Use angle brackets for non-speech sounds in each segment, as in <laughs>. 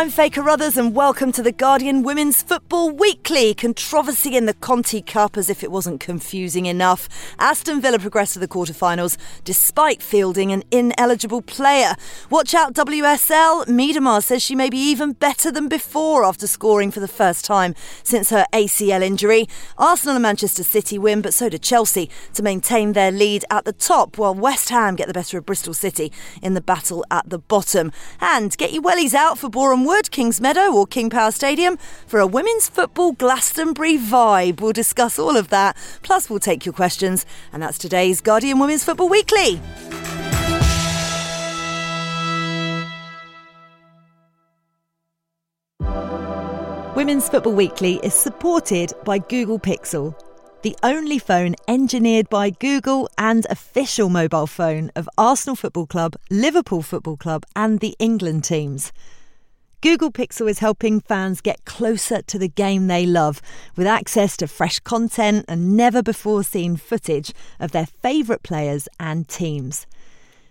I'm Faye Carruthers, and welcome to the Guardian Women's Football Weekly. Controversy in the Conti Cup, as if it wasn't confusing enough. Aston Villa progressed to the quarterfinals despite fielding an ineligible player. Watch out, WSL. Miedema says she may be even better than before after scoring for the first time since her ACL injury. Arsenal and Manchester City win, but so did Chelsea to maintain their lead at the top, while West Ham get the better of Bristol City in the battle at the bottom. And get your wellies out for Boreham Wood, Kings Meadow, or King Power Stadium for a women's football Glastonbury vibe. We'll discuss all of that. Plus, we'll take your questions. And that's today's Guardian Women's Football Weekly. Women's Football Weekly is supported by Google Pixel, the only phone engineered by Google and official mobile phone of Arsenal Football Club, Liverpool Football Club, and the England teams. Google Pixel is helping fans get closer to the game they love with access to fresh content and never before seen footage of their favourite players and teams.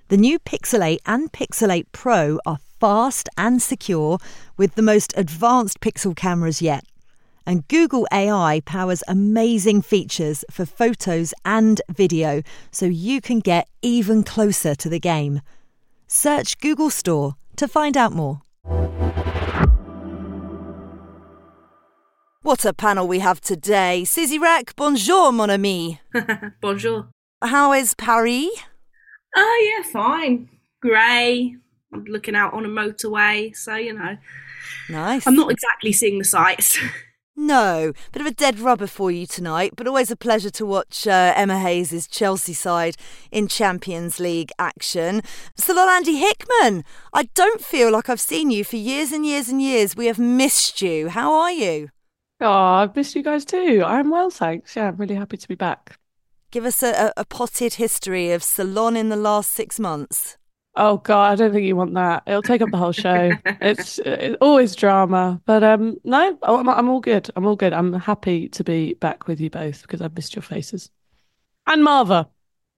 The new Pixel 8 and Pixel 8 Pro are fast and secure with the most advanced Pixel cameras yet. And Google AI powers amazing features for photos and video so you can get even closer to the game. Search Google Store to find out more. What a panel we have today. Wrack, bonjour, mon ami. <laughs> Bonjour. How is Paris? Oh, yeah, fine. Grey. I'm looking out on a motorway, so, you know. Nice. I'm not exactly seeing the sights. <laughs> No, bit of a dead rubber for you tonight, but always a pleasure to watch uh, Emma Hayes' Chelsea side in Champions League action. Ceylon Andi Hickman, I don't feel like I've seen you for years and years and years. We have missed you. How are you? Oh, I've missed you guys too. I'm well, thanks. Yeah, I'm really happy to be back. Give us a, a, a potted history of Ceylon in the last six months. Oh God, I don't think you want that. It'll take up the whole show. it's, <laughs> it's always drama, but um, no, I'm, I'm all good. I'm all good. I'm happy to be back with you both because I've missed your faces, and Marva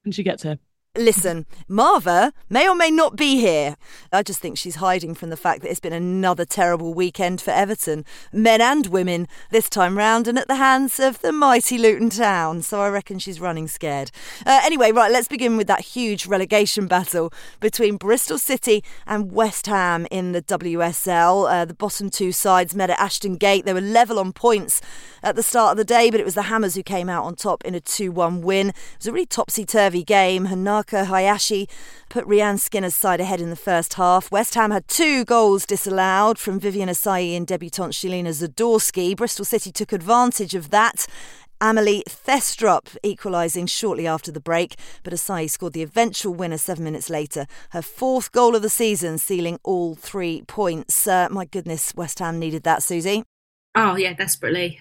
when she gets here. Listen, Marva may or may not be here. I just think she's hiding from the fact that it's been another terrible weekend for Everton, men and women, this time round, and at the hands of the mighty Luton Town. So I reckon she's running scared. Uh, anyway, right, let's begin with that huge relegation battle between Bristol City and West Ham in the WSL. Uh, the bottom two sides met at Ashton Gate. They were level on points at the start of the day, but it was the Hammers who came out on top in a 2 1 win. It was a really topsy turvy game. Hayashi put Rehanne Skinner's side ahead in the first half. West Ham had two goals disallowed from Viviane Asseyi and debutant Shelina Zadorsky. Bristol City took advantage of that. Amalie Thestrup equalising shortly after the break, but Asseyi scored the eventual winner seven minutes later. Her fourth goal of the season, sealing all three points. Uh, my goodness, West Ham needed that, Susie. Oh, yeah, desperately.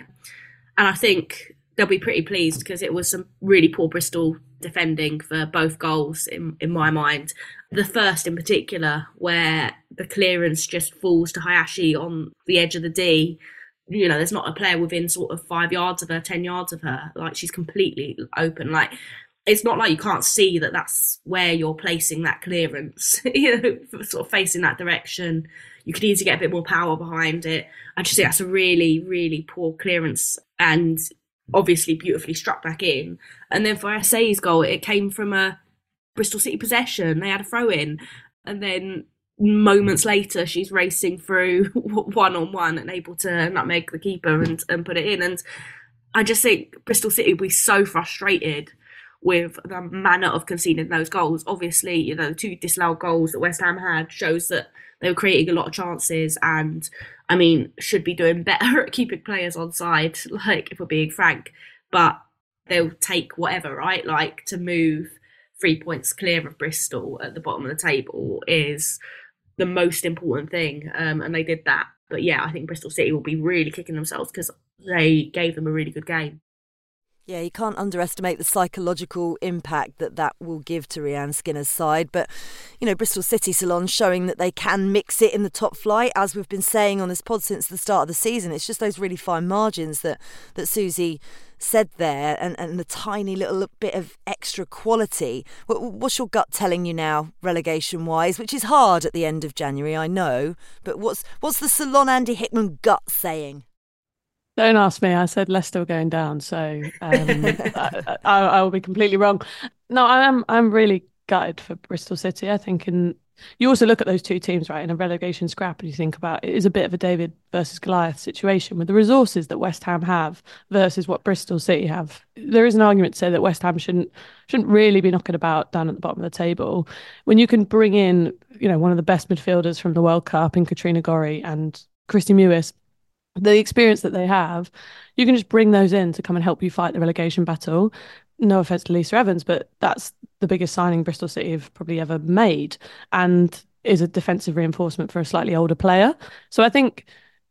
And I think they'll be pretty pleased because it was some really poor Bristol defending for both goals in, in my mind. The first in particular, where the clearance just falls to Hayashi on the edge of the D. You know, there's not a player within sort of five yards of her, 10 yards of her. Like, she's completely open. Like, it's not like you can't see that that's where you're placing that clearance, <laughs> you know, sort of facing that direction. You could easily get a bit more power behind it. I just think that's a really, really poor clearance and obviously beautifully struck back in. And then for Asseyi's goal, it came from a Bristol City possession. They had a throw in. And then moments later, she's racing through one on one and able to nutmeg the keeper and, and put it in. And I just think Bristol City will be so frustrated with the manner of conceding those goals. Obviously, you know, the two disallowed goals that West Ham had shows that they were creating a lot of chances and I mean, should be doing <laughs> better at keeping players on side, like if we're being frank. But they'll take whatever, right? Like to move three points clear of Bristol at the bottom of the table is the most important thing. Um, and they did that. But yeah, I think Bristol City will be really kicking themselves because they gave them a really good game. Yeah, you can't underestimate the psychological impact that that will give to Rehanne Skinner's side. But, you know, Bristol City Ceylon showing that they can mix it in the top flight, as we've been saying on this pod since the start of the season. It's just those really fine margins that, that Susie said there and, and the tiny little bit of extra quality. What's your gut telling you now, relegation wise, which is hard at the end of January, I know. But what's, what's the Ceylon Andi Hickman gut saying? Don't ask me. I said Leicester were going down, so um, I, I, I, will be completely wrong. No, I am. I'm really gutted for Bristol City. I think, and you also look at those two teams, right, in a relegation scrap, and you think about it is a bit of a David versus Goliath situation with the resources that West Ham have versus what Bristol City have. There is an argument to say that West Ham shouldn't shouldn't really be knocking about down at the bottom of the table when you can bring in, you know, one of the best midfielders from the World Cup in Katrina Gorry and Kristie Mewis the experience that they have, you can just bring those in to come and help you fight the relegation battle. No offense to Lisa Evans, but that's the biggest signing Bristol City have probably ever made, and is a defensive reinforcement for a slightly older player. So I think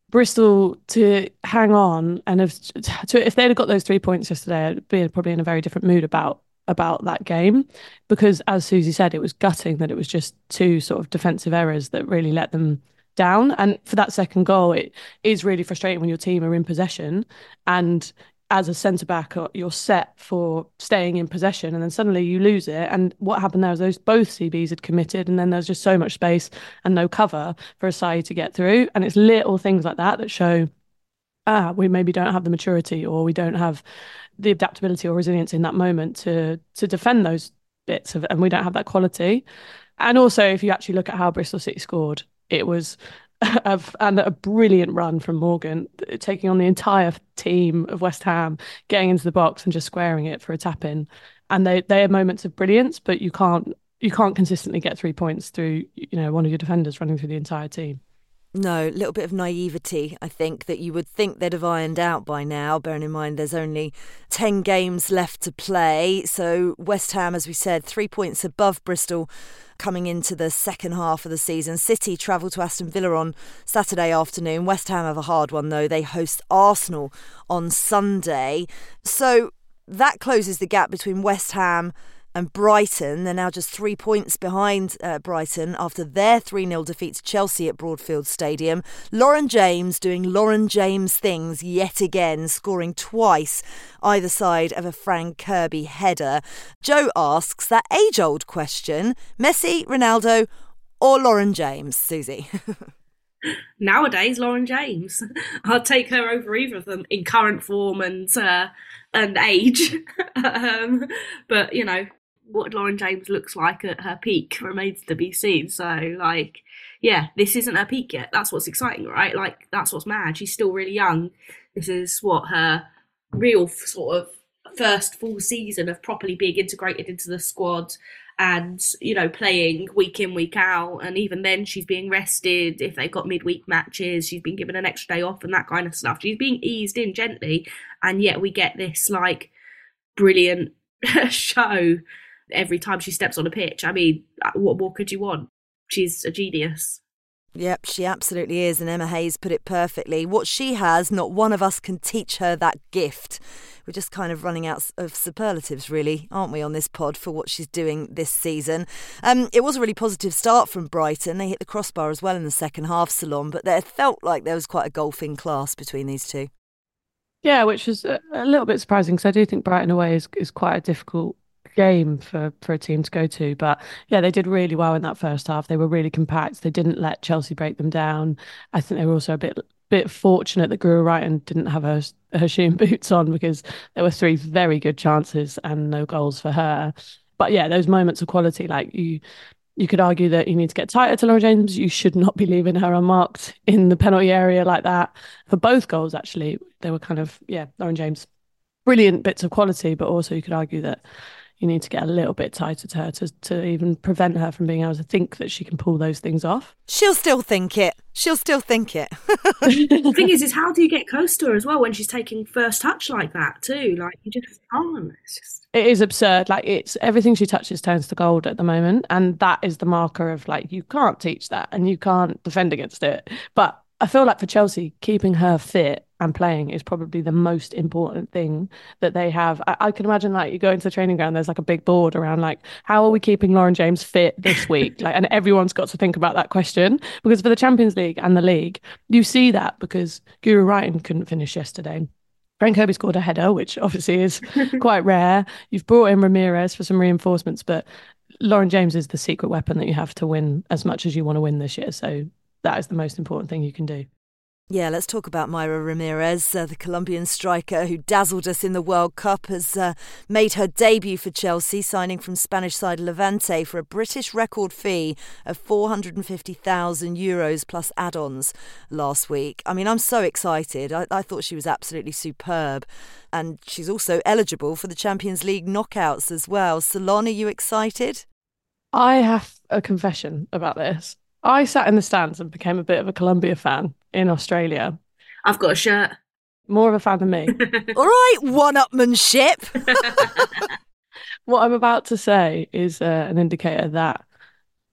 Bristol to hang on and if to if they'd have got those three points yesterday, I'd be probably in a very different mood about about that game because as Susie said, it was gutting that it was just two sort of defensive errors that really let them down. And for that second goal, it is really frustrating when your team are in possession and as a centre back, uh, you're set for staying in possession, and then suddenly you lose it. And what happened there was those both CBs had committed, and then there's just so much space and no cover for a side to get through. And it's little things like that that show, ah, we maybe don't have the maturity, or we don't have the adaptability or resilience in that moment to to defend those bits of, and we don't have that quality. And also, if you actually look at how Bristol City scored, it was a, and a brilliant run from Morgan, taking on the entire team of West Ham, getting into the box and just squaring it for a tap in. And they they are moments of brilliance, but you can't you can't consistently get three points through you know one of your defenders running through the entire team. No, a little bit of naivety, I think, that you would think they'd have ironed out by now, bearing in mind there's only 10 games left to play. So, West Ham, as we said, three points above Bristol coming into the second half of the season. City travel to Aston Villa on Saturday afternoon. West Ham have a hard one, though. They host Arsenal on Sunday. So, that closes the gap between West Ham and Brighton. They're now just three points behind uh, Brighton after their 3 0 defeat to Chelsea at Broadfield Stadium. Lauren James doing Lauren James things yet again, scoring twice either side of a Fran Kirby header. Joe asks that age old question Messi, Ronaldo, or Lauren James, Susie? <laughs> Nowadays, Lauren James. <laughs> I'd take her over either of them in current form and uh, and age. <laughs> um, but you know, what Lauren James looks like at her peak remains to be seen. So, like, yeah, this isn't her peak yet. That's what's exciting, right? Like, that's what's mad. She's still really young. This is what her real sort of first full season of properly being integrated into the squad and you know playing week in week out and even then she's being rested if they've got midweek matches she's been given an extra day off and that kind of stuff she's being eased in gently and yet we get this like brilliant <laughs> show every time she steps on a pitch. I mean, uh, what more could you want? She's a genius. Yep, she absolutely is, and Emma Hayes put it perfectly. What she has, not one of us can teach her that gift. We're just kind of running out of superlatives, really, aren't we, on this pod for what she's doing this season? Um, it was a really positive start from Brighton. They hit the crossbar as well in the second half, Ceylon, but there felt like there was quite a golfing class between these two. Yeah, which was a, a little bit surprising because I do think Brighton away is, is quite a difficult game for for a team to go to. But yeah, they did really well in that first half. They were really compact. They didn't let Chelsea break them down. I think they were also a bit bit fortunate that Guro Reiten didn't have her her shoe and <laughs> boots on because there were three very good chances and no goals for her. But yeah, those moments of quality, like you you could argue that you need to get tighter to Lauren James. You should not be leaving her unmarked in the penalty area like that. For both goals, actually, they were kind of, yeah, Lauren James, brilliant bits of quality, but also you could argue that you need to get a little bit tighter to her to, to even prevent her from being able to think that she can pull those things off. She'll still think it. She'll still think it. <laughs> the thing is, is how do you get close to her as well when she's taking first touch like that too? Like you just can't. It's just it is absurd. Like it's everything she touches turns to gold at the moment, and that is the marker of like you can't teach that and you can't defend against it. But I feel like for Chelsea, keeping her fit and playing is probably the most important thing that they have. I, I, can imagine like you go into the training ground, there's like a big board around like how are we keeping Lauren James fit this week? <laughs> like, and everyone's got to think about that question because for the Champions League and the league, you see that because Guro Reiten couldn't finish yesterday. Fran Kirby scored a header, which obviously is <laughs> quite rare. You've brought in Ramirez for some reinforcements, but Lauren James is the secret weapon that you have to win as much as you want to win this year. So that is the most important thing you can do. Yeah, let's talk about Mayra Ramirez, uh, the Colombian striker who dazzled us in the World Cup, has uh, made her debut for Chelsea, signing from Spanish side Levante for a British record fee of 450,000 euros plus add ons last week. I mean, I'm so excited. I, I thought she was absolutely superb. And she's also eligible for the Champions League knockouts as well. Ceylon, are you excited? I have a confession about this. I sat in the stands and became a bit of a Colombia fan in Australia. I've got a shirt. More of a fan than me. <laughs> All right, one upmanship. <laughs> what I'm about to say is uh, an indicator that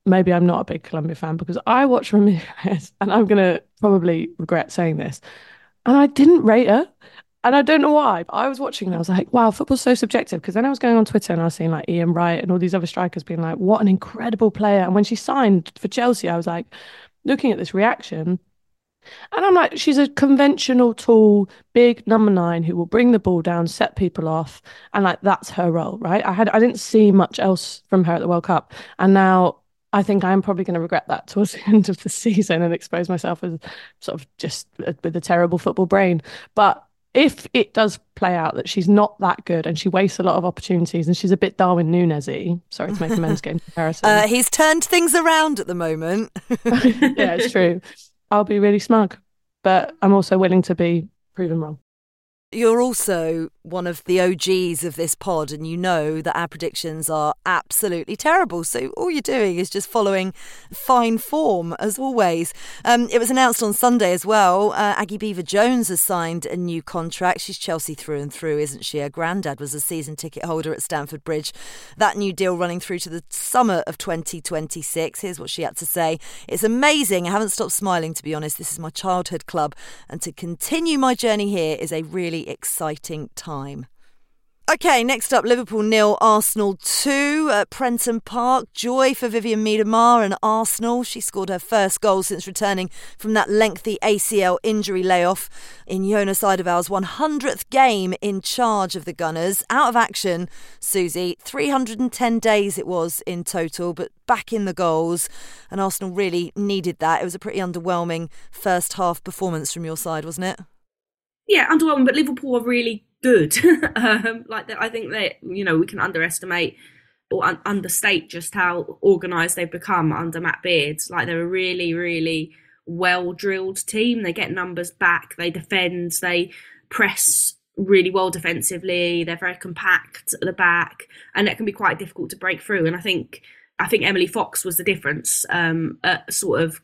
maybe I'm not a big Colombia fan because I watched Ramirez <laughs> and I'm going to probably regret saying this. And I didn't rate her. And I don't know why, but I was watching and I was like, wow, football's so subjective. Because then I was going on Twitter and I was seeing like Ian Wright and all these other strikers being like, what an incredible player. And when she signed for Chelsea, I was like, looking at this reaction. And I'm like, she's a conventional, tall, big number nine who will bring the ball down, set people off, and like that's her role, right? I had I didn't see much else from her at the World Cup, and now I think I'm probably going to regret that towards <laughs> the end of the season and expose myself as sort of just uh, with a terrible football brain. But if it does play out that she's not that good and she wastes a lot of opportunities and she's a bit Darwin Núñez sorry to make a men's game comparison. Uh, he's turned things around at the moment. <laughs> yeah, it's true. I'll be really smug, but I'm also willing to be proven wrong. You're also one of the OGs of this pod, and you know that our predictions are absolutely terrible. So all you're doing is just following fine form, as always. Um, it was announced on Sunday as well. Uh, Aggie Beever-Jones has signed a new contract. She's Chelsea through and through, isn't she? Her granddad was a season ticket holder at Stamford Bridge. That new deal running through to the summer of 2026. Here's what she had to say It's amazing. I haven't stopped smiling, to be honest. This is my childhood club, and to continue my journey here is a really exciting time. Okay, next up, Liverpool nil, Arsenal two at Prenton Park. Joy for Vivianne Miedema and Arsenal. She scored her first goal since returning from that lengthy ACL injury layoff in Jonas Eidevall's 100th game in charge of the Gunners. Out of action, Susie. 310 days it was in total, but back in the goals, and Arsenal really needed that. It was a pretty underwhelming first half performance from your side, wasn't it? Yeah, underwhelming, but Liverpool are really good. <laughs> um, like I think that you know we can underestimate or un- understate just how organised they've become under Matt Beard. Like they're a really, really well drilled team. They get numbers back. They defend. They press really well defensively. They're very compact at the back, and it can be quite difficult to break through. And I think I think Emily Fox was the difference um, at sort of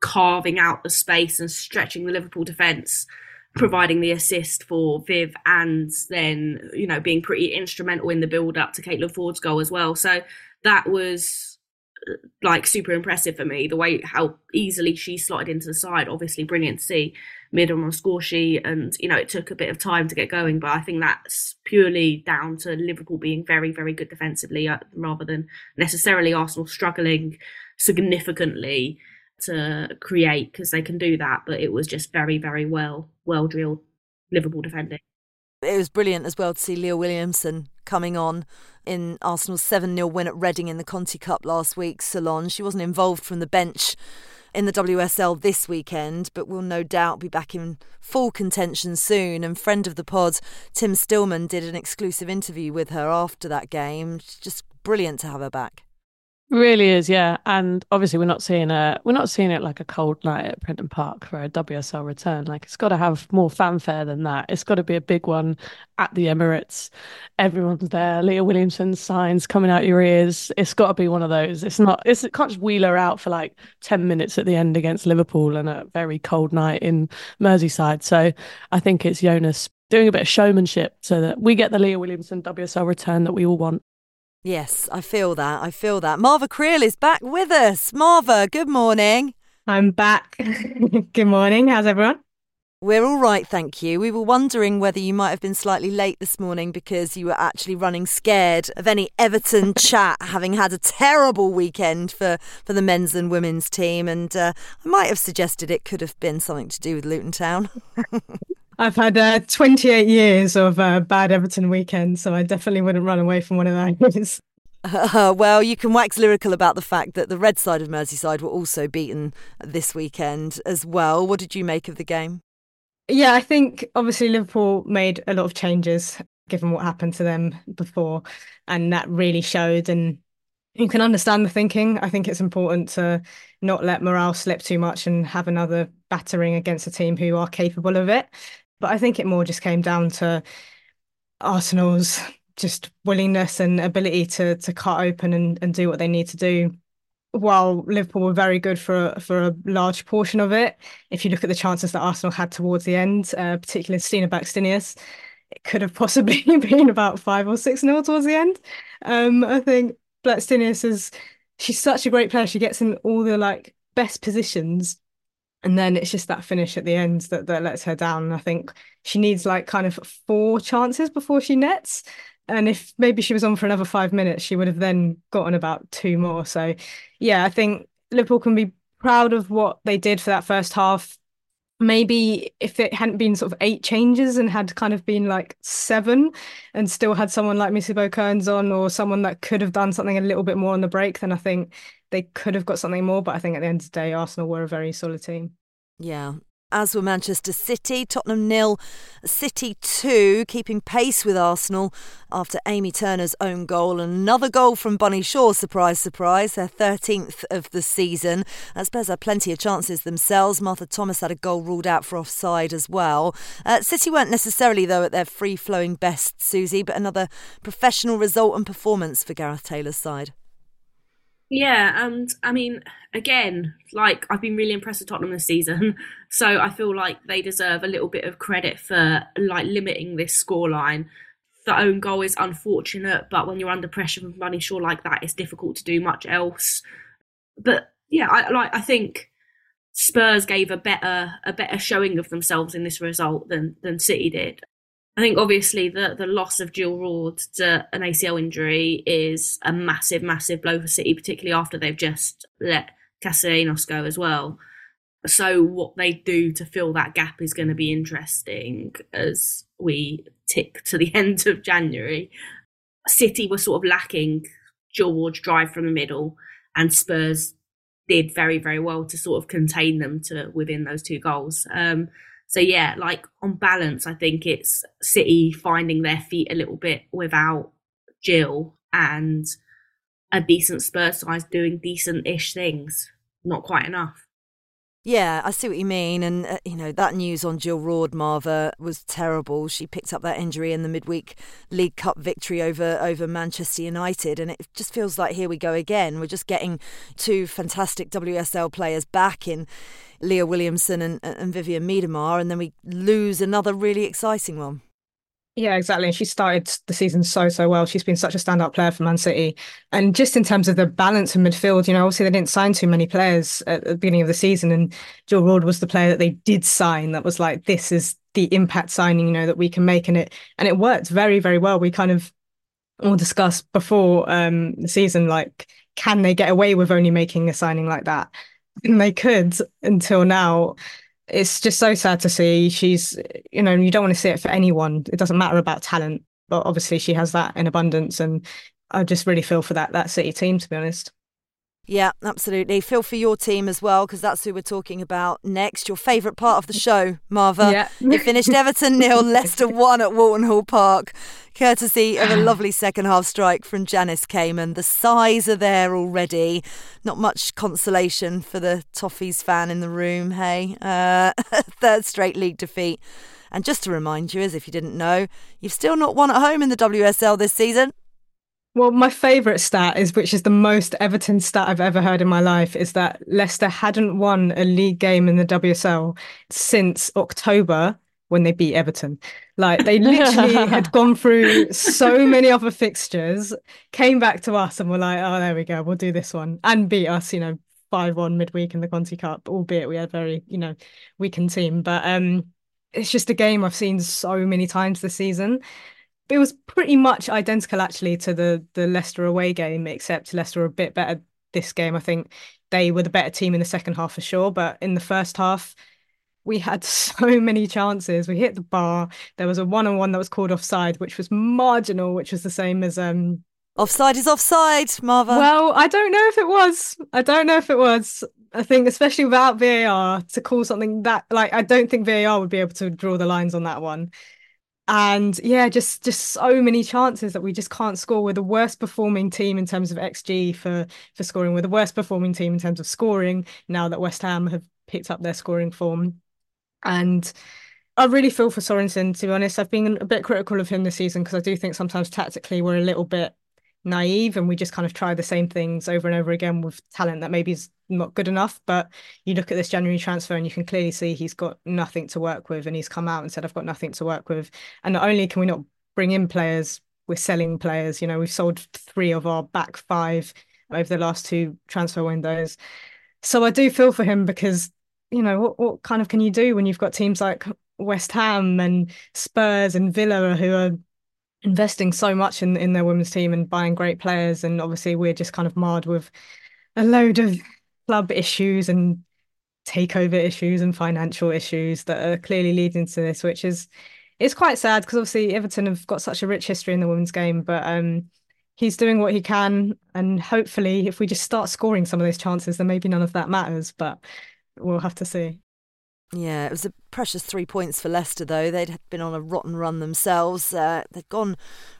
carving out the space and stretching the Liverpool defence providing the assist for Viv and then, you know, being pretty instrumental in the build up to Caitlin Foord's goal as well. So that was like super impressive for me, the way how easily she slotted into the side. Obviously brilliant to see mid on a score sheet and, you know, it took a bit of time to get going, but I think that's purely down to Liverpool being very, very good defensively uh, rather than necessarily Arsenal struggling significantly to create because they can do that. But it was just very, very well, well drilled Liverpool defending. It was brilliant as well to see Leah Williamson coming on in Arsenal's 7 0 win at Reading in the Conti Cup last week. Ceylon. She wasn't involved from the bench in the WSL this weekend, but will no doubt be back in full contention soon. And friend of the pod, Tim Stillman, did an exclusive interview with her after that game. just brilliant to have her back. Really is, yeah. And obviously we're not seeing a we're not seeing it like a cold night at Prenton Park for a WSL return. Like it's gotta have more fanfare than that. It's gotta be a big one at the Emirates. Everyone's there. Leah Williamson signs coming out your ears. It's gotta be one of those. It's not it's it can't just wheel her out for like ten minutes at the end against Liverpool and a very cold night in Merseyside. So I think it's Jonas doing a bit of showmanship so that we get the Leah Williamson WSL return that we all want. Yes, I feel that. I feel that. Marva Kreel is back with us. Marva, good morning. I'm back. <laughs> good morning. How's everyone? We're all right, thank you. We were wondering whether you might have been slightly late this morning because you were actually running scared of any Everton <laughs> chat, having had a terrible weekend for, for the men's and women's team. And uh, I might have suggested it could have been something to do with Luton Town. <laughs> I've had uh, 28 years of uh, bad Everton weekends, so I definitely wouldn't run away from one of those. Uh, <laughs> <laughs> well, you can wax lyrical about the fact that the red side of Merseyside were also beaten this weekend as well. What did you make of the game? Yeah, I think obviously Liverpool made a lot of changes given what happened to them before, and that really showed. And you can understand the thinking. I think it's important to not let morale slip too much and have another battering against a team who are capable of it. But I think it more just came down to Arsenal's just willingness and ability to to cut open and, and do what they need to do while Liverpool were very good for for a large portion of it, if you look at the chances that Arsenal had towards the end, uh, particularly Stina Blackstenius, it could have <laughs> possibly been about five or six nil towards the end. Um, I think Blackstenius is she's such a great player. She gets in all the like best positions, and then it's just that finish at the end that that lets her down. And I think she needs like kind of four chances before she nets. And if maybe she was on for another five minutes, she would have then gotten about two more. So, yeah, I think Liverpool can be proud of what they did for that first half. Maybe if it hadn't been sort of eight changes and had kind of been like seven and still had someone like Missy Bo Kearns on or someone that could have done something a little bit more on the break, then I think they could have got something more. But I think at the end of the day, Arsenal were a very solid team. Yeah, as were Manchester City. Tottenham nil, City two, keeping pace with Arsenal after Amy Turner's own goal and another goal from Bunny Shaw. Surprise, surprise, their 13th of the season. Uh, Spurs had plenty of chances themselves. Martha Thomas had a goal ruled out for offside as well. Uh, City weren't necessarily, though, at their free flowing best, Susie, but another professional result and performance for Gareth Taylor's side. Yeah, and I mean, again, like I've been really impressed with Tottenham this season, <laughs> so I feel like they deserve a little bit of credit for like limiting this scoreline. The own goal is unfortunate, but when you're under pressure from Bunny Shaw like that, it's difficult to do much else. But yeah, I like I think Spurs gave a better a better showing of themselves in this result than than City did. I think obviously the the loss of Jill Roord to an ACL injury is a massive, massive blow for City, particularly after they've just let Castellanos go as well. So what they do to fill that gap is going to be interesting as we tick to the <laughs> end of January. City were sort of lacking Jill Roord's drive from the middle, and Spurs did very, very well to sort of contain them to within those two goals. Um, so yeah, like on balance, I think it's City finding their feet a little bit without Jill and a decent Spurs side doing decent-ish things. Not quite enough. Yeah, I see what you mean. And, uh, you know, that news on Jill Roord, Marva, was terrible. She picked up that injury in the midweek League Cup victory over, over Manchester United. And it just feels like here we go again. We're just getting two fantastic WSL players back in Leah Williamson and, and Vivianne Miedema, and then we lose another really exciting one. Yeah, exactly. And she started the season so, so well. She's been such a standout player for Man City. And just in terms of the balance of midfield, you know, obviously they didn't sign too many players at the beginning of the season. And Jill Roord was the player that they did sign that was like, this is the impact signing, you know, that we can make. And it and it worked very, very well. We kind of all discussed before um the season, like, can they get away with only making a signing like that? They could until now. It's just so sad to see. She's, you know, you don't want to see it for anyone. It doesn't matter about talent, but obviously she has that in abundance, and I just really feel for that that City team, to be honest. Yeah, absolutely. Feel for your team as well, because that's who we're talking about next. Your favourite part of the show, Marva. Yeah. you finished Everton nil, <laughs> Leicester one at Walton Hall Park, courtesy of a lovely second half strike from Janice Cayman. The sighs are there already. Not much consolation for the Toffees fan in the room, hey? Uh, <laughs> third straight league defeat. And just to remind you, as if you didn't know, you've still not won at home in the WSL this season. Well, my favourite stat is, which is the most Everton stat I've ever heard in my life, is that Leicester hadn't won a league game in the WSL since October when they beat Everton. Like they literally had <laughs> gone through so many other fixtures, came back to us and were like, "Oh, there we go, we'll do this one," and beat us. You know, five one midweek in the Conti Cup, albeit we had a very you know weakened team, but um it's just a game I've seen so many times this season. It was pretty much identical actually to the the Leicester away game, except Leicester were a bit better this game. I think they were the better team in the second half for sure, but in the first half, we had <laughs> so many chances. We hit the bar. There was a one-on-one that was called offside, which was marginal, which was the same as um Offside is offside, Marva. Well, I don't know if it was. I don't know if it was. I think, especially without VAR, to call something that like I don't think VAR would be able to draw the lines on that one. And yeah, just just so many chances that we just can't score. We're the worst performing team in terms of XG for for scoring. We're the worst performing team in terms of scoring now that West Ham have picked up their scoring form. And I really feel for Sorensen, to be honest. I've been a bit critical of him this season because I do think sometimes tactically we're a little bit naive and we just kind of try the same things over and over again with talent that maybe is not good enough. But you look at this January transfer and you can clearly see he's got nothing to work with and he's come out and said, I've got nothing to work with. And not only can we not bring in players, we're selling players. You know, we've sold three of our back five over the last two transfer windows. So I do feel for him because, you know, what, what kind of can you do when you've got teams like West Ham and Spurs and Villa who are investing so much in in their women's team and buying great players. And obviously we're just kind of marred with a load of club issues and takeover issues and financial issues that are clearly leading to this which is it's quite sad because obviously Everton have got such a rich history in the women's game but um he's doing what he can. And hopefully if we just start scoring some of those chances then maybe none of that matters but we'll have to see yeah, it was a precious three points for Leicester, though. They'd been on a rotten run themselves. Uh, they'd gone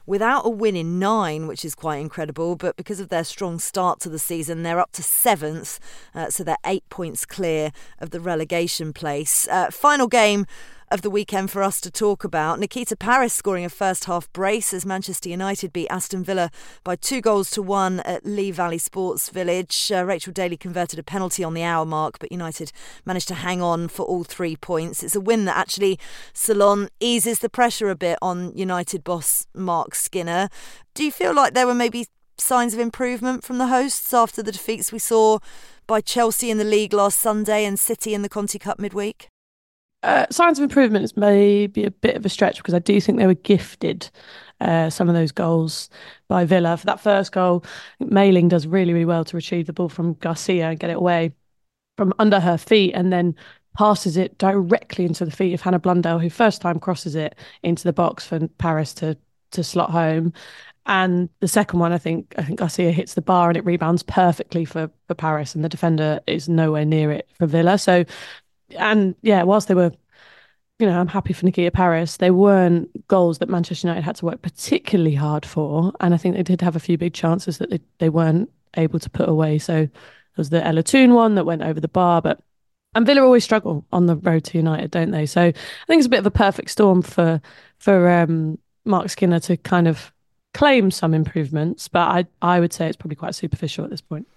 without a win in nine, which is quite incredible. But because of their strong start to the season, they're up to seventh. Uh, so they're eight points clear of the relegation place. Uh, final game of the weekend for us to talk about. Nikita Parris scoring a first half brace as Manchester United beat Aston Villa by two goals to one at Lee Valley Sports Village. Uh, Rachel Daly converted a penalty on the hour mark, but United managed to hang on for all three points. It's a win that actually, Ceylon, eases the pressure a bit on United boss Marc Skinner. Do you feel like there were maybe signs of improvement from the hosts after the defeats we saw by Chelsea in the league last Sunday and City in the Conti Cup midweek? Uh, signs of improvement is maybe a bit of a stretch because I do think they were gifted uh, some of those goals by Villa. For that first goal, Ayling does really, really well to retrieve the ball from Garcia and get it away from under her feet and then passes it directly into the feet of Hannah Blundell, who first time crosses it into the box for Parris to to slot home. And the second one, I think, I think Garcia hits the bar and it rebounds perfectly for for Parris, and the defender is nowhere near it for Villa. So and yeah, whilst they were, you know, I'm happy for Nikita Parris, they weren't goals that Manchester United had to work particularly hard for. And I think they did have a few big chances that they, they weren't able to put away. So there was the Ella Toone one that went over the bar, but and Villa always struggle on the road to United, don't they? So I think it's a bit of a perfect storm for for um, Marc Skinner to kind of claim some improvements, but I I would say it's probably quite superficial at this point.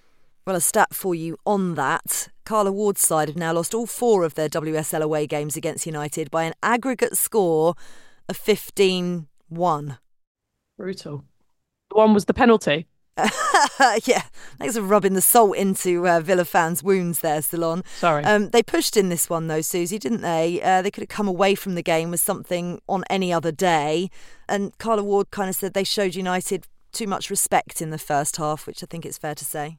Well, a stat for you on that. Carla Ward's side have now lost all four of their WSL away games against United by an aggregate score of 15 1. Brutal. The one was the penalty. <laughs> yeah, thanks for rubbing the salt into uh, Villa fans' wounds there, Ceylon. Sorry. Um, they pushed in this one, though, Susie, didn't they? Uh, they could have come away from the game with something on any other day. And Carla Ward kind of said they showed United too much respect in the first half, which I think it's fair to say.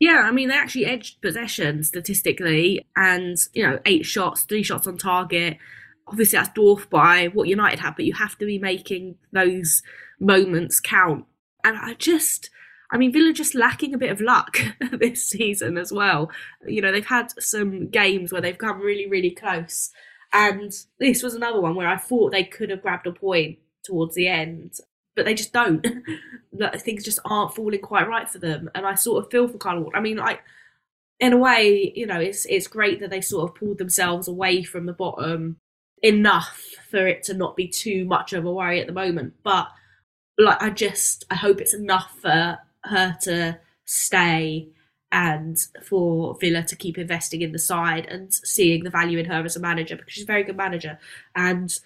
Yeah, I mean, they actually edged possession statistically, and, you know, eight shots, three shots on target. Obviously, that's dwarfed by what United have, but you have to be making those moments count. And I just, I mean, Villa just lacking a bit of luck <laughs> this season as well. You know, they've had some games where they've come really, really close. And this was another one where I thought they could have grabbed a point towards the end but they just don't. <laughs> that things just aren't falling quite right for them, and I sort of feel for Ward. I mean, like in a way, you know, it's it's great that they sort of pulled themselves away from the bottom enough for it to not be too much of a worry at the moment. But like, I just I hope it's enough for her to stay and for Villa to keep investing in the side and seeing the value in her as a manager because she's a very good manager and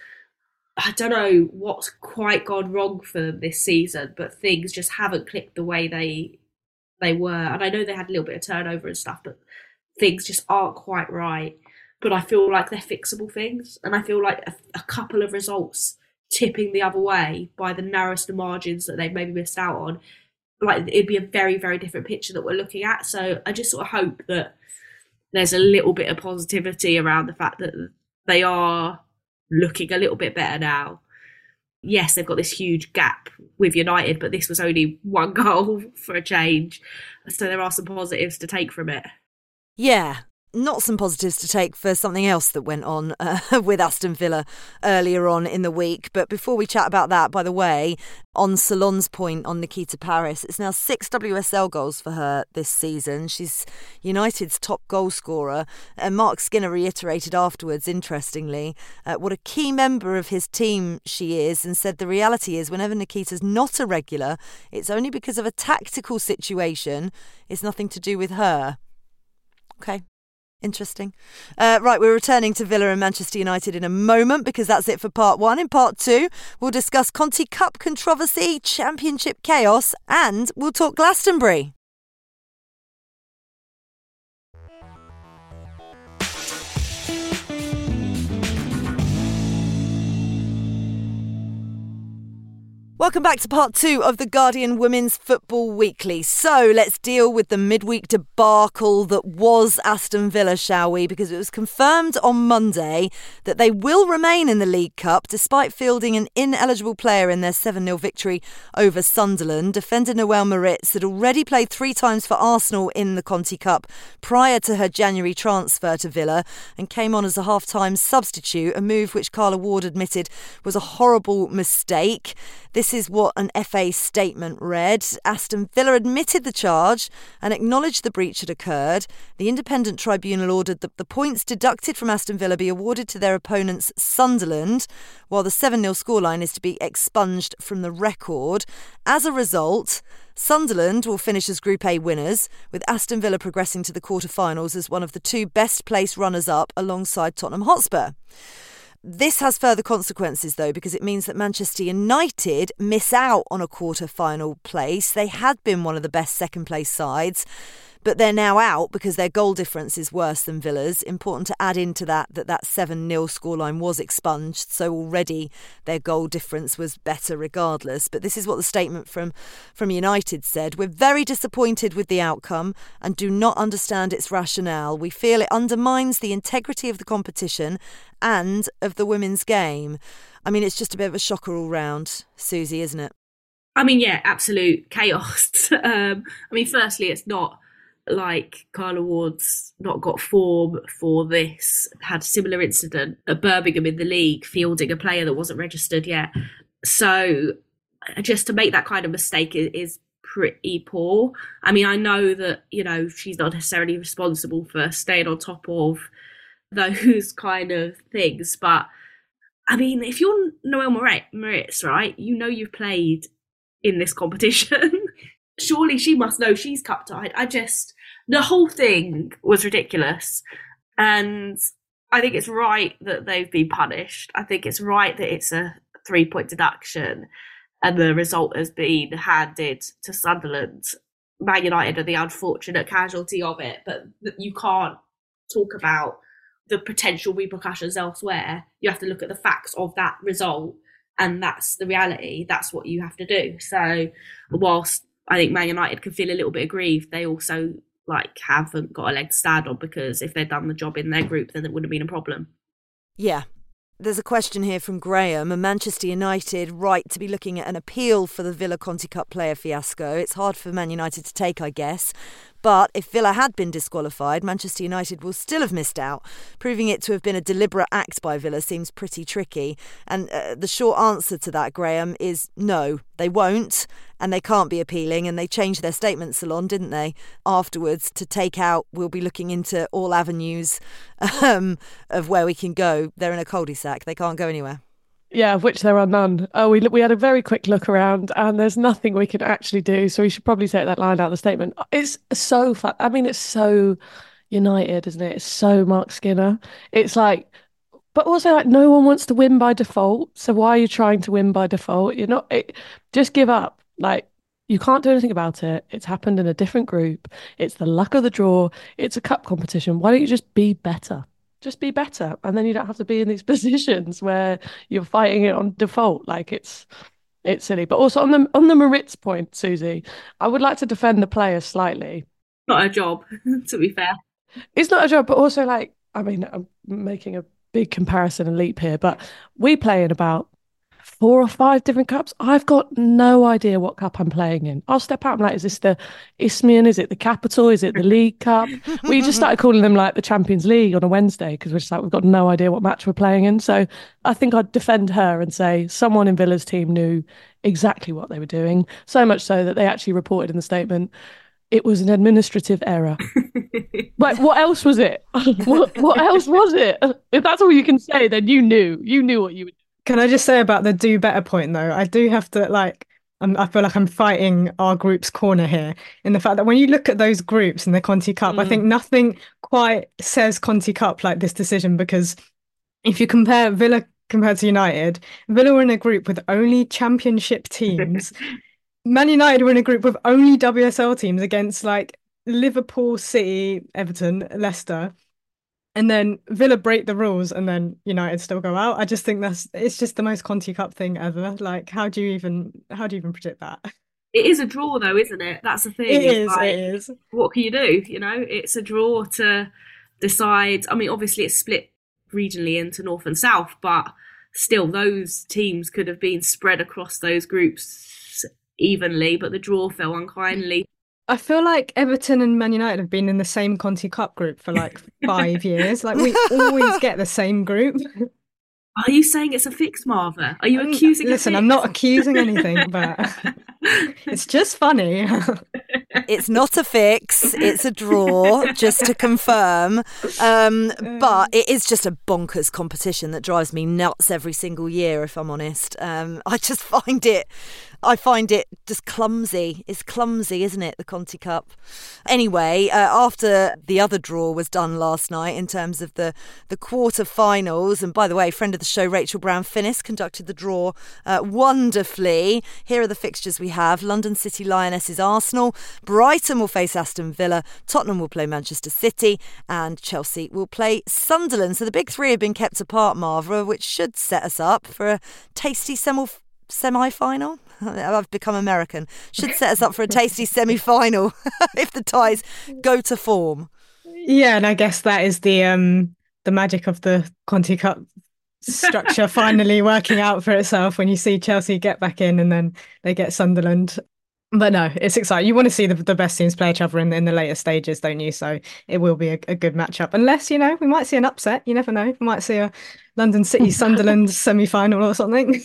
I don't know what's quite gone wrong for them this season, but things just haven't clicked the way they they were. And I know they had a little bit of turnover and stuff, but things just aren't quite right. but I feel like they're fixable things, and I feel like a, a couple of results tipping the other way by the narrowest of margins that they've maybe missed out on, like it'd be a very very different picture that we're looking at. So I just sort of hope that there's a little bit of positivity around the fact that they are looking a little bit better now. Yes, they've got this huge gap with United, but this was only one <laughs> goal for a change. So there are some positives to take from it. Yeah, not some positives to take for something else that went on uh, <laughs> with Aston Villa earlier on in the week. But before we chat about that, by the way, on Ceylon's point on Nikita Parris, it's now six WSL goals for her this season. She's United's top goal scorer. And Marc Skinner reiterated afterwards, interestingly, uh, what a key member of his team she is and said the reality is whenever Nikita's not a regular, it's only because of a tactical situation. It's nothing to do with her. Okay. Interesting. Uh, right, we're returning to Villa and Manchester United in a moment because that's it for part one. In part two, we'll discuss Conti Cup controversy, championship chaos, and we'll talk Glastonbury. Welcome back to part two of the Guardian Women's Football Weekly. So let's deal with the midweek debacle that was Aston Villa, shall we? Because it was confirmed on Monday that they will remain in the League Cup despite fielding an ineligible player in their 7 0 victory over Sunderland. Defender Noelle Maritz had already played three times for Arsenal in the Conti Cup prior to her January transfer to Villa and came on as a half time substitute, a move which Carla Ward admitted was a horrible mistake. This is what an FA statement read. Aston Villa admitted the charge and acknowledged the breach had occurred. The independent tribunal ordered that the points deducted from Aston Villa be awarded to their opponents Sunderland, while the 7 0 scoreline is to be expunged from the record. As a result, Sunderland will finish as Group A winners, with Aston Villa progressing to the quarter-finals as one of the two best placed runners up alongside Tottenham Hotspur. This has further consequences, though, because it means that Manchester United miss out on a quarter final place. They had been one of the best second place sides but they're now out because their goal difference is worse than Villa's. Important to add into that that that 7 0 scoreline was expunged, so already their goal difference was better regardless. But this is what the statement from, from United said We're very disappointed with the outcome and do not understand its rationale. We feel it undermines the integrity of the competition and of the women's game. I mean, it's just a bit of a shocker all round, Susie, isn't it? I mean, yeah, absolute chaos. <laughs> um, I mean, firstly, it's not like Carla Ward's not got form for this, had a similar incident at Birmingham in the league, fielding a player that wasn't registered yet. So just to make that kind of mistake is, is pretty poor. I mean, I know that, you know, she's not necessarily responsible for staying on top of <laughs> those kind of things, but I mean, if you're Noelle Maritz, right, you know you've played in this competition. <laughs> surely she must know she's cup tied. I just the whole thing was ridiculous, and I think it's right that they've been punished. I think it's right that it's a three point deduction, and the result has been handed to Sunderland. Man United are the unfortunate casualty of it, but you can't talk about the potential repercussions elsewhere. You have to look at the facts of that result, and that's the reality. That's what you have to do. So, whilst I think Man United can feel a little bit aggrieved. They also like haven't got a leg to stand on because if they'd done the job in their group, then it wouldn't have been a problem. Yeah. There's a question here from Graham. A Manchester United right to be looking at an appeal for the Villa Conti Cup player fiasco. It's hard for Man United to take, I guess. But if Villa had been disqualified, Manchester United will still have missed out. Proving it to have been a deliberate act by Villa seems pretty tricky. And uh, the short answer to that, Graham, is no, they won't. And they can't be appealing. And they changed their statement, Ceylon, didn't they? Afterwards, to take out, we'll be looking into all avenues <laughs> um, of where we can go. They're in a cul de sac, they can't go anywhere. Yeah, of which there are none. Oh, we we had a very quick look around, and there's nothing we can actually do. So we should probably take that line out of the statement. It's so fun. I mean, it's so United, isn't it? It's so Marc Skinner. It's like, but also like no one wants to win by default. So why are you trying to win by default? You're not. It, just give up. Like you can't do anything about it. It's happened in a different group. It's the luck of the draw. It's a cup competition. Why don't you just be better? Just be better, and then you don't have to be in these <laughs> positions where you're fighting it on default. Like it's it's silly. But also on the on the Maritz point, Susie, I would like to defend the player slightly. Not a job, <laughs> to be fair. It's not a job, but also like I mean, I'm making a big comparison and leap here, but we play in about four or five different cups. I've got no idea what cup I'm playing in. I'll step out. I'm like, is this the Isthmian? Is it the Capital? Is it the League Cup? <laughs> we just started calling them like the Champions League on a Wednesday because we're just like, we've got no idea what match we're playing in. So I think I'd defend her and say someone in Villa's team knew exactly what they were doing. So much so that they actually reported in the statement, it was an administrative error. <laughs> but what else was it? <laughs> what, what else was it? If that's all you can say, then you knew. You knew what you were doing. Can I just say about the do better point though? I do have to like I'm, I feel like I'm fighting our group's corner here in the fact that when you look at those groups in the Conti Cup, mm. I think nothing quite says Conti Cup like this decision because if you compare Villa compared to United, Villa were in a group with only championship teams. <laughs> Man United were in a group with only WSL teams against like Liverpool, City, Everton, Leicester and then Villa break the rules and then United still go out. I just think that's it's just the most Conti Cup thing ever. Like how do you even how do you even predict that? It is a draw though, isn't it? That's the thing. It is, like, it is. What can you do? You know, it's a draw to decide I mean obviously it's split regionally into north and south, but still those teams could have been spread across those groups evenly, but the draw fell unkindly I feel like Everton and Man United have been in the same Conti Cup group for like five <laughs> years. Like we always get the same group. Are you saying it's a fix, Marva? Are you um, accusing? Listen, I'm not accusing anything, but <laughs> it's just funny. it's not a fix; it's a draw, just to confirm. Um, but it is just a bonkers competition that drives me nuts every single year. If I'm honest, um, I just find it I find it just clumsy. It's clumsy, isn't it, the Conti Cup? Anyway, uh, after the other draw was done last night in terms of the, the quarter-finals, and by the way, friend of the show, Rachel Brown-Finnis, conducted the draw uh, wonderfully. Here are the fixtures we have. London City Lionesses Arsenal, Brighton will face Aston Villa, Tottenham will play Manchester City, and Chelsea will play Sunderland. So the big three have been kept apart, Marva, which should set us up for a tasty semi final. <laughs> I've become American. Should set us up for a <laughs> tasty semi final <laughs> if the ties go to form. Yeah, and I guess that is the um the magic of the Conti Cup structure finally working out for itself when you see Chelsea get back in and then they get Sunderland. But no, it's exciting. You want to see the, the best teams play each other in, in the later stages, don't you? So it will be a, a good matchup. Unless, you know, we might see an upset. You never know. We might see a London City Sunderland semi final or something.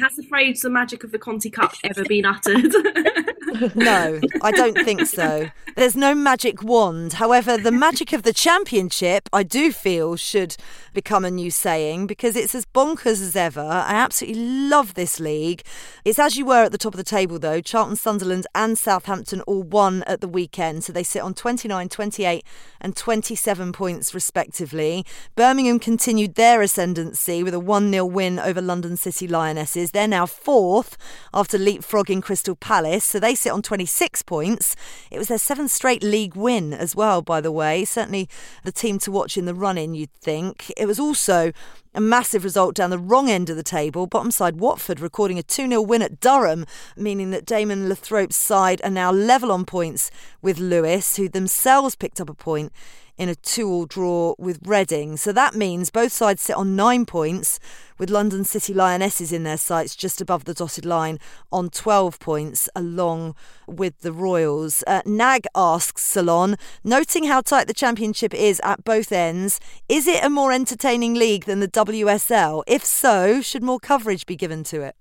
Has the phrase "the magic of the Conti Cup" ever been uttered? <laughs> <laughs> no, I don't think so. There's no magic wand. However, the magic of the championship, I do feel, should become a new saying because it's as bonkers as ever. I absolutely love this league. It's as you were at the top of the table, though. Charlton, Sunderland, and Southampton all won at the weekend, so they sit on 29, 28, and 27 points respectively. Birmingham continued their ascendancy with a 1 0 win over London City Lionesses. They're now fourth after leapfrogging Crystal Palace, so they sit on 26 points. It was their seventh straight league win as well, by the way. Certainly the team to watch in the run in, you'd think. It was also a massive result down the wrong end of the table. Bottom side Watford recording a 2 0 win at Durham, meaning that Damon Lathrope's side are now level on points with Lewes, who themselves picked up a point in a two-all draw with Reading. So that means both sides sit on nine points, with London City Lionesses in their sights just above the dotted line on 12 points, along with the Royals. Uh, Nag asks Ceylon, noting how tight the championship is at both ends, is it a more entertaining league than the WSL? If so, should more coverage be given to it?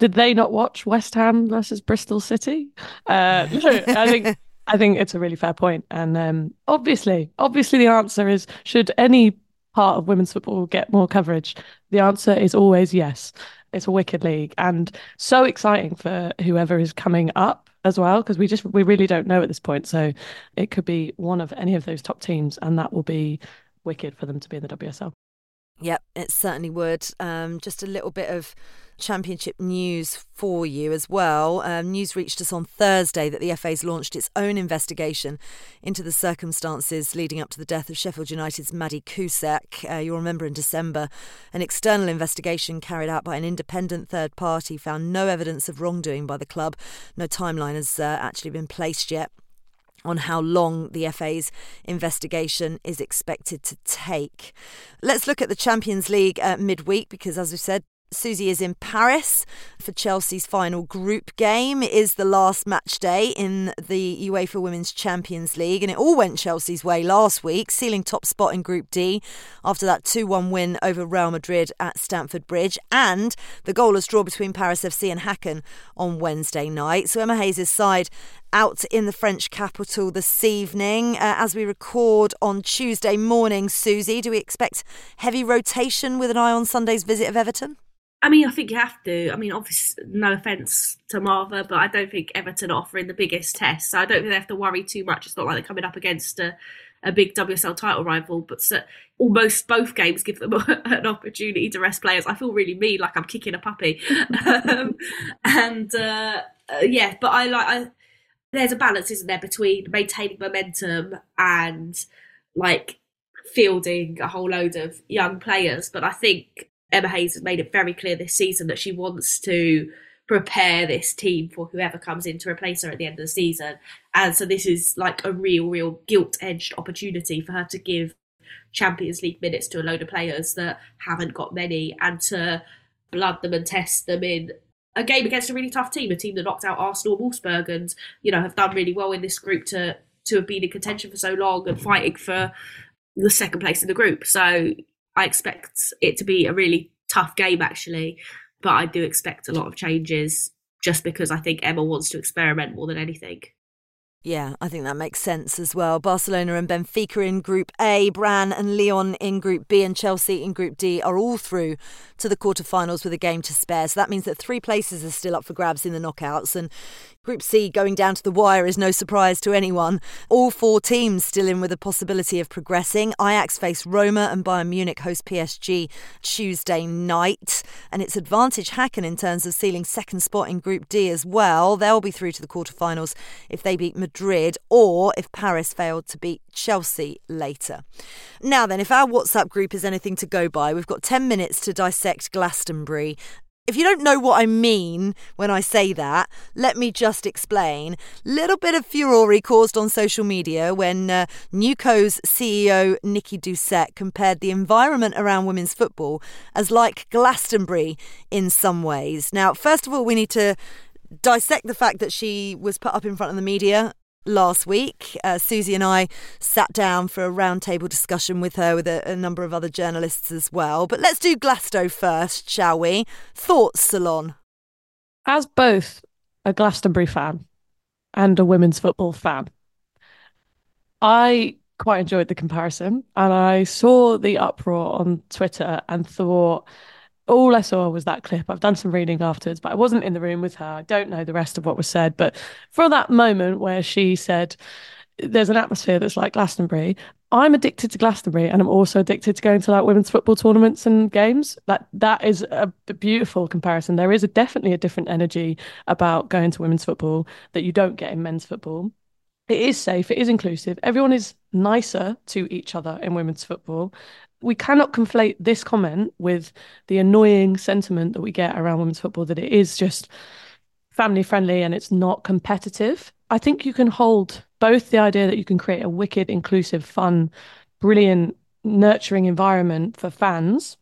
Did they not watch West Ham versus Bristol City? Uh, I think <laughs> I think it's a really fair point. And um, obviously, obviously, the answer is should any part of women's football get more coverage? The answer is always yes. It's a wicked league and so exciting for whoever is coming up as well because we just we really don't know at this point. So it could be one of any of those top teams, and that will be wicked for them to be in the WSL. Yep, it certainly would. Um, just a little bit of championship news for you as well. Um, news reached us on Thursday that the FA's launched its own investigation into the circumstances leading up to the death of Sheffield United's Maddie Cusack. Uh, you'll remember in December, an external investigation carried out by an independent third party found no evidence of wrongdoing by the club. No timeline has uh, actually been placed yet on how long the FA's investigation is expected to take. Let's look at the Champions League uh, midweek because, as we said, Susie is in Paris for Chelsea's final group game. It is the last match day in the UEFA Women's Champions League, and it all went Chelsea's way last week, sealing top spot in Group D after that 2 1 win over Real Madrid at Stamford Bridge, and the goalless draw between Paris FC and Hacken on Wednesday night. So Emma Hayes' side out in the French capital this evening. Uh, as we record on Tuesday morning, Susie, do we expect heavy rotation with an eye on Sunday's visit of Everton? I mean, I think you have to. I mean, obviously, no offence to Marva, but I don't think Everton are offering the biggest test. So I don't think they have to worry too much. It's not like they're coming up against a, a big WSL title rival, but so, almost both games give them <laughs> an opportunity to rest players. I feel really mean, like I'm kicking a puppy. um, and uh, uh, yeah, but I like. I, there's a balance, isn't there, between maintaining momentum and like fielding a whole load of young players. But I think Emma Hayes has made it very clear this season that she wants to prepare this team for whoever comes in to replace her at the end of the season. And so this is like a real, real gilt edged opportunity for her to give Champions League minutes to a load of players that haven't got many and to blood them and test them in a game against a really tough team, a team that knocked out Arsenal Wolfsburg and, you know, have done really well in this group to to have been in contention for so long and fighting for the second place in the group. So I expect it to be a really tough game, actually. But I do expect a lot of changes just because I think Emma wants to experiment more than anything. Yeah, I think that makes sense as well. Barcelona and Benfica in Group A, Brann and Lyon in Group B, and Chelsea in Group D are all through to the quarterfinals with a game to spare. So that means that three places are still up for grabs in the knockouts. And Group C going down to the wire is no surprise to anyone. All four teams still in with a possibility of progressing. Ajax face Roma and Bayern Munich host PSG Tuesday night. And it's advantage Hacken in terms of sealing second spot in Group D as well. They'll be through to the quarterfinals if they beat Madrid or if Paris failed to beat Chelsea later. Now then, if our WhatsApp group is anything to go by, we've got 10 minutes to dissect Glastonbury if you don't know what I mean when I say that, let me just explain. Little bit of furore caused on social media when uh, Newco's CEO Nikki Doucet compared the environment around women's football as like Glastonbury in some ways. Now, first of all, we need to dissect the fact that she was put up in front of the media last week. Uh, Susie and I sat down for a roundtable discussion with her, with a, a, number of other journalists as well. But let's do Glasto first, shall we? Thoughts, Ceylon? As both a Glastonbury fan and a women's football fan, I quite enjoyed the comparison and I saw the uproar on Twitter and thought, all I saw was that clip. I've done some reading afterwards, but I wasn't in the room with her. I don't know the rest of what was said. But for that moment where she said, there's an atmosphere that's like Glastonbury. I'm addicted to Glastonbury and I'm also addicted to going to like women's football tournaments and games. That that is a beautiful comparison. There is a, definitely a different energy about going to women's football that you don't get in men's football. It is safe, it is inclusive. Everyone is nicer to each other in women's football we cannot conflate this comment with the annoying sentiment that we get around women's football that it is just family friendly and it's not competitive. I think you can hold both the idea that you can create a wicked, inclusive, fun, brilliant, nurturing environment for fans,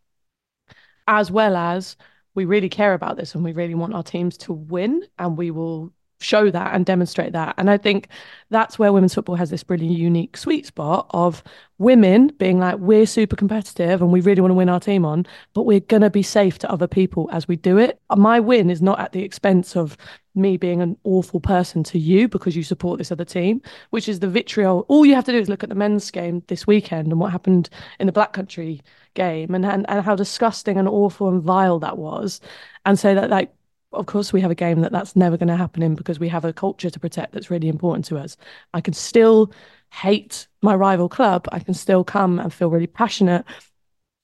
as well as we really care about this and we really want our teams to win and we will show that and demonstrate that. And I think that's where women's football has this really unique sweet spot of women being like, we're super competitive and we really want to win our team on, but we're going to be safe to other people as we do it. My win is not at the expense of me being an awful person to you because you support this other team, which is the vitriol. All you have to do is look at the men's game this weekend and what happened in the Black Country game and, and, and how disgusting and awful and vile that was. And say that, like, of course we have a game that that's never going to happen in because we have a culture to protect that's really important to us i can still hate my rival club i can still come and feel really passionate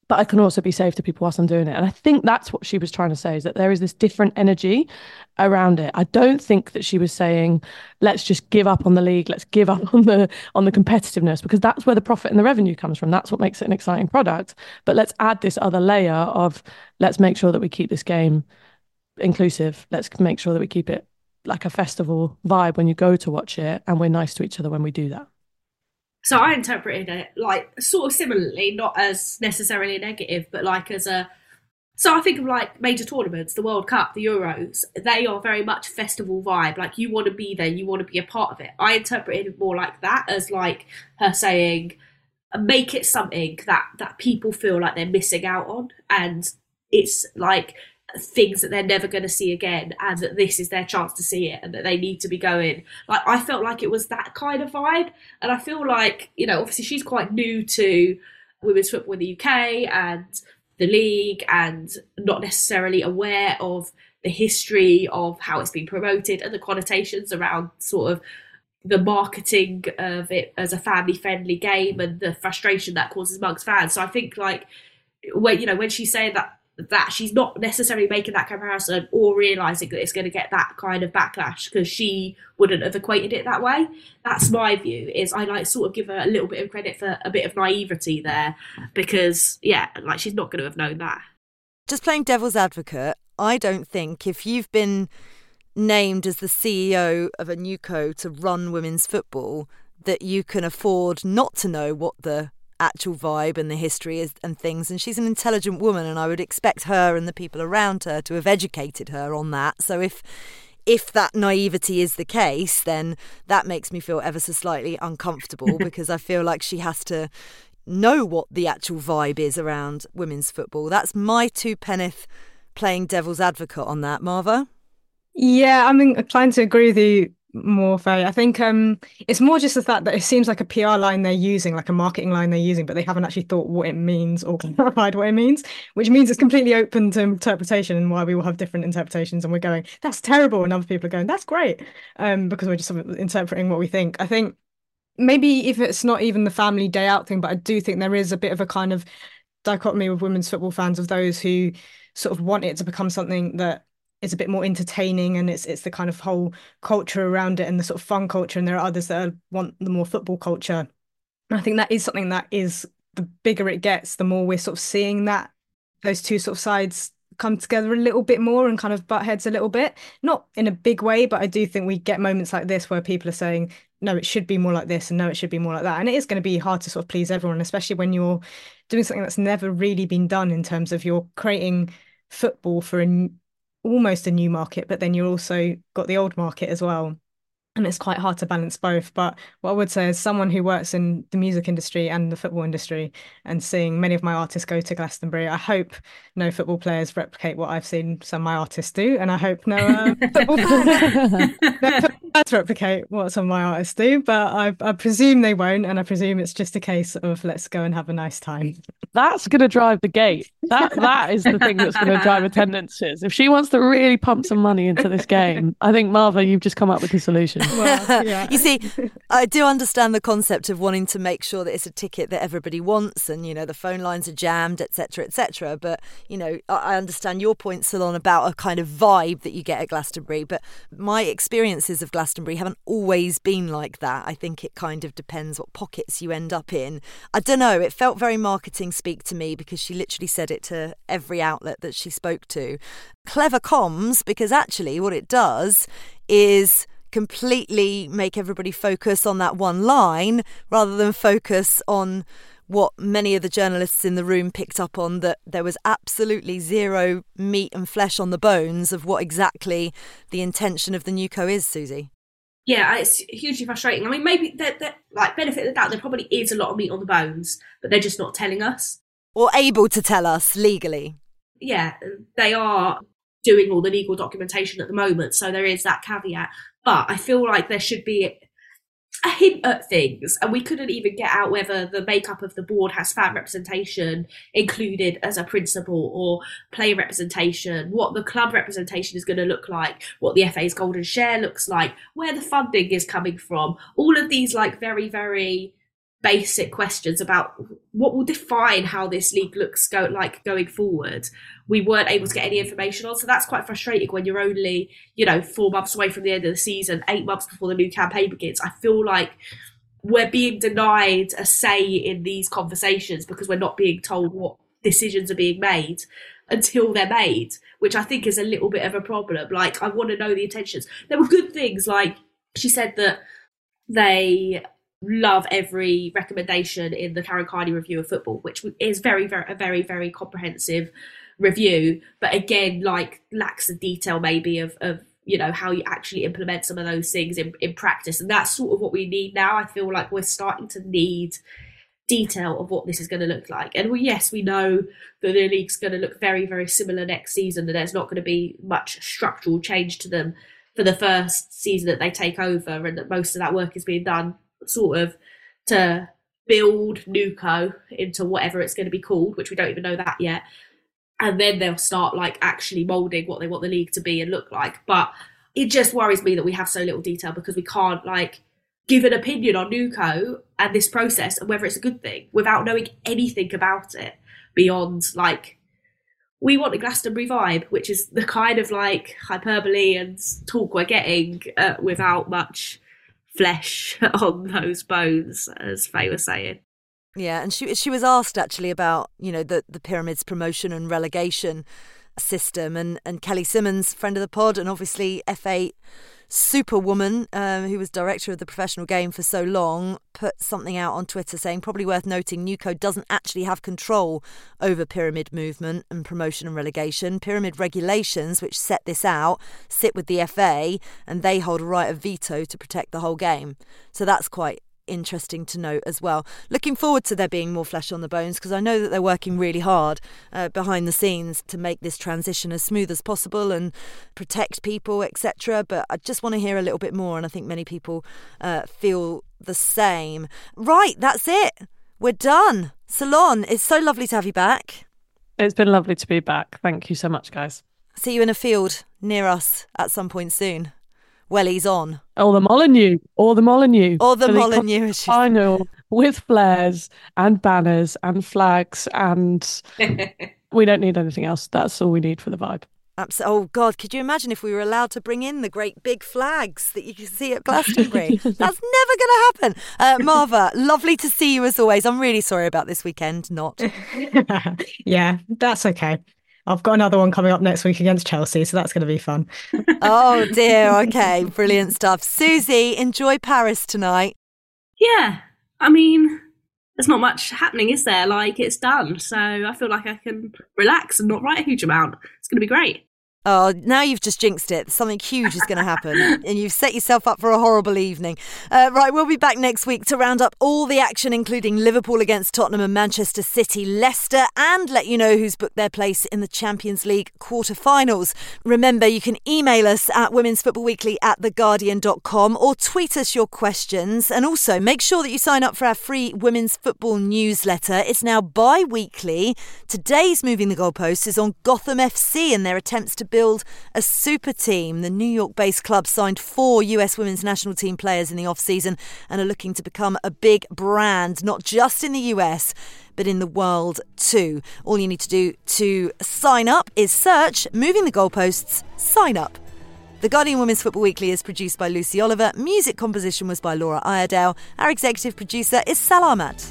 but I can also be safe to people whilst I'm doing it. And I think that's what she was trying to say is that there is this different energy around it. I don't think that she was saying, let's just give up on the league, let's give up on the on the competitiveness, because that's where the profit and the revenue comes from. That's what makes it an exciting product. But let's add this other layer of let's make sure that we keep this game inclusive. Let's make sure that we keep it like a festival vibe when you go to watch it and we're nice to each other when we do that. So I interpreted it like sort of similarly, not as necessarily negative, but like as a. So I think of like major tournaments, the World Cup, the Euros. They are very much festival vibe. Like you want to be there, you want to be a part of it. I interpreted it more like that as like her saying, make it something that that people feel like they're missing out on, and it's like things that they're never going to see again and that this is their chance to see it and that they need to be going. Like i felt like it was that kind of vibe. And i feel like you know obviously she's quite new to women's football in the uk and the league and not necessarily aware of the history of how it's been promoted and the connotations around sort of the marketing of it as a family friendly game and the frustration that causes amongst fans. So i think like when you know when she's saying that that she's not necessarily making that comparison or realizing that it's going to get that kind of backlash because she wouldn't have equated it that way. That's my view. Is I like sort of give her a little bit of credit for a bit of naivety there because yeah, like she's not going to have known that. Just playing devil's advocate, I don't think if you've been named as the CEO of a new co to run women's football that you can afford not to know what the actual vibe and the history is, and things. And she's an intelligent woman, and I would expect her and the people around her to have educated her on that. So if if that naivety is the case, then that makes me feel ever so slightly uncomfortable <laughs> because I feel like she has to know what the actual vibe is around women's football. That's my two penneth playing devil's advocate on that, Marva. Yeah, I'm inclined to agree with you more fair. I think um, it's more just the fact that it seems like a PR line they're using, like a marketing line they're using, but they haven't actually thought what it means or <laughs> clarified what it means, which means it's completely open to interpretation and why we will have different interpretations. And we're going, that's terrible. And other people are going, that's great. Um, because we're just interpreting what we think. I think maybe if it's not even the family day out thing, but I do think there is a bit of a kind of dichotomy with women's football fans of those who sort of want it to become something that is a bit more entertaining and it's it's the kind of whole culture around it and the sort of fun culture and there are others that want the more football culture. And i think that is something that is the bigger it gets the more we're sort of seeing that those two sort of sides come together a little bit more and kind of butt heads a little bit. Not in a big way but i do think we get moments like this where people are saying no it should be more like this and no it should be more like that. And it is going to be hard to sort of please everyone especially when you're doing something that's never really been done in terms of you're creating football for a almost a new market, but then you also got the old market as well. And it's quite hard to balance both. But what I would say is someone who works in the music industry and the football industry and seeing many of my artists go to Glastonbury, I hope no football players replicate what I've seen some of my artists do. And I hope no um, football <laughs> <laughs> players replicate what some of my artists do. But I, I presume they won't. And I presume it's just a case of let's go and have a nice time that's going to drive the gate. That that is the thing that's going to drive attendances. If she wants to really pump some money into this game, I think Marva, you've just come up with the solution. <laughs> Well, yeah. you see, I do understand the concept of wanting to make sure that it's a ticket that everybody wants, and you know the phone lines are jammed, etc., etc. But you know, I understand your point, Ceylon, about a kind of vibe that you get at Glastonbury. But my experiences of Glastonbury haven't always been like that. I think it kind of depends what pockets you end up in. I don't know. It felt very marketing speak to me because she literally said it to every outlet that she spoke to. Clever comms, because actually what it does is completely make everybody focus on that one line rather than focus on what many of the journalists in the room picked up on that there was absolutely zero meat and flesh on the bones of what exactly the intention of the new co is, Susie yeah, it's hugely frustrating. I mean, maybe that like benefit of the doubt, there probably is a lot of meat on the bones, but they're just not telling us or able to tell us legally. Yeah, they are doing all the legal documentation at the moment, so there is that caveat. But I feel like there should be a hint at things, and we couldn't even get out whether the makeup of the board has fan representation included as a principle or player representation, what the club representation is going to look like, what the FA's golden share looks like, where the funding is coming from. All of these, like, very, very basic questions about what will define how this league looks go like going forward. We weren't able to get any information on so that's quite frustrating when you're only you know four months away from the end of the season eight months before the new campaign begins. I feel like we're being denied a say in these conversations because we're not being told what decisions are being made until they're made which i think is a little bit of a problem. Like i want to know the intentions. There were good things like she said that they love every recommendation in the Karen Carney review of football, which is very, very, a very, very comprehensive review. But again, like lacks the detail maybe of, of you know how you actually implement some of those things in, in practice, and that's sort of what we need now. I feel like we're starting to need detail of what this is going to look like. And yes, we know that the league's going to look very, very similar next season, and there's not going to be much structural change to them for the first season that they take over, and that most of that work is being done sort of to build NewCo into whatever it's going to be called, which we don't even know that yet. And then they'll start like actually molding what they want the league to be and look like. But it just worries me that we have so little detail because we can't like give an opinion on NewCo and this process and whether it's a good thing without knowing anything about it beyond like we want a Glastonbury vibe, which is the kind of like hyperbole and talk we're getting uh, without much flesh <laughs> on those bones, as Faye was saying. Yeah, and she she was asked actually about you know the the pyramids promotion and relegation system, and and Kelly Simmons, friend of the pod, and obviously FA Superwoman, um, who was director of the professional game for so long, put something out on Twitter saying, probably worth noting, NewCo doesn't actually have control over pyramid movement and promotion and relegation. Pyramid regulations, which set this out, sit with the FA and they hold a right of veto to protect the whole game. So that's quite interesting to note as well. Looking forward to there being more flesh on the bones because I know that they're working really hard uh, behind the scenes to make this transition as smooth as possible and protect people, etc. But I just want to hear a little bit more, and I think many people uh, feel the same. Right, that's it. We're done. Ceylon, it's so lovely to have you back. It's been lovely to be back. Thank you so much, guys. See you in a field near us at some point soon wellies on. Or the Molineux. or the Molineux. Or the Molineux. Final with flares and banners and flags and <laughs> we don't need anything else. That's all we need for the vibe. Absolutely. Oh God, could you imagine if we were allowed to bring in the great big flags that you can see at Glastonbury? <laughs> That's never going to happen. Uh, Marva, lovely to see you as always. I'm really sorry about this weekend. Not. <laughs> yeah, that's okay. I've got another one coming up next week against Chelsea, so that's going to be fun. <laughs> oh dear. Okay, brilliant stuff. Susie, enjoy Paris tonight. Yeah, I mean, there's not much happening, is there? Like it's done, so I feel like I can relax and not write a huge amount. It's going to be great. Oh, now you've just jinxed it. Something huge is going to happen, <laughs> and you've set yourself up for a horrible evening. Uh, right, we'll be back next week to round up all the action, including Liverpool against Tottenham and Manchester City, Leicester, and let you know who's booked their place in the Champions League quarter-finals. Remember, you can email us at women'sfootballweekly at theguardian.com or tweet us your questions. And also, make sure that you sign up for our free women's football newsletter. It's now bi weekly. Today's Moving the Goalposts is on Gotham FC and their attempts to build a super team. The New York based club signed four US women's national team players in the off season and are looking to become a big brand, not just in the US but in the world too. All you need to do to sign up is search Moving the Goalposts, sign up. The Guardian Women's Football Weekly is produced by Lucy Oliver. Music composition was by Laura Iredale. Our executive producer is Sal Ahmad.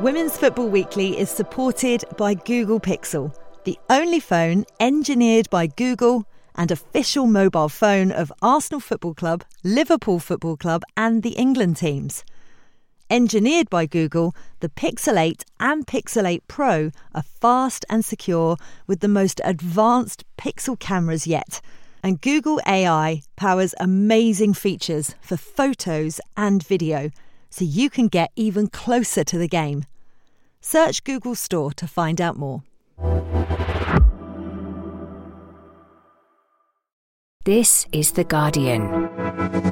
Women's Football Weekly is supported by Google Pixel, the only phone engineered by Google and official mobile phone of Arsenal Football Club, Liverpool Football Club, and the England teams. Engineered by Google, the Pixel 8 and Pixel 8 Pro are fast and secure with the most advanced pixel cameras yet. And Google AI powers amazing features for photos and video so you can get even closer to the game. Search Google Store to find out more. This is The Guardian.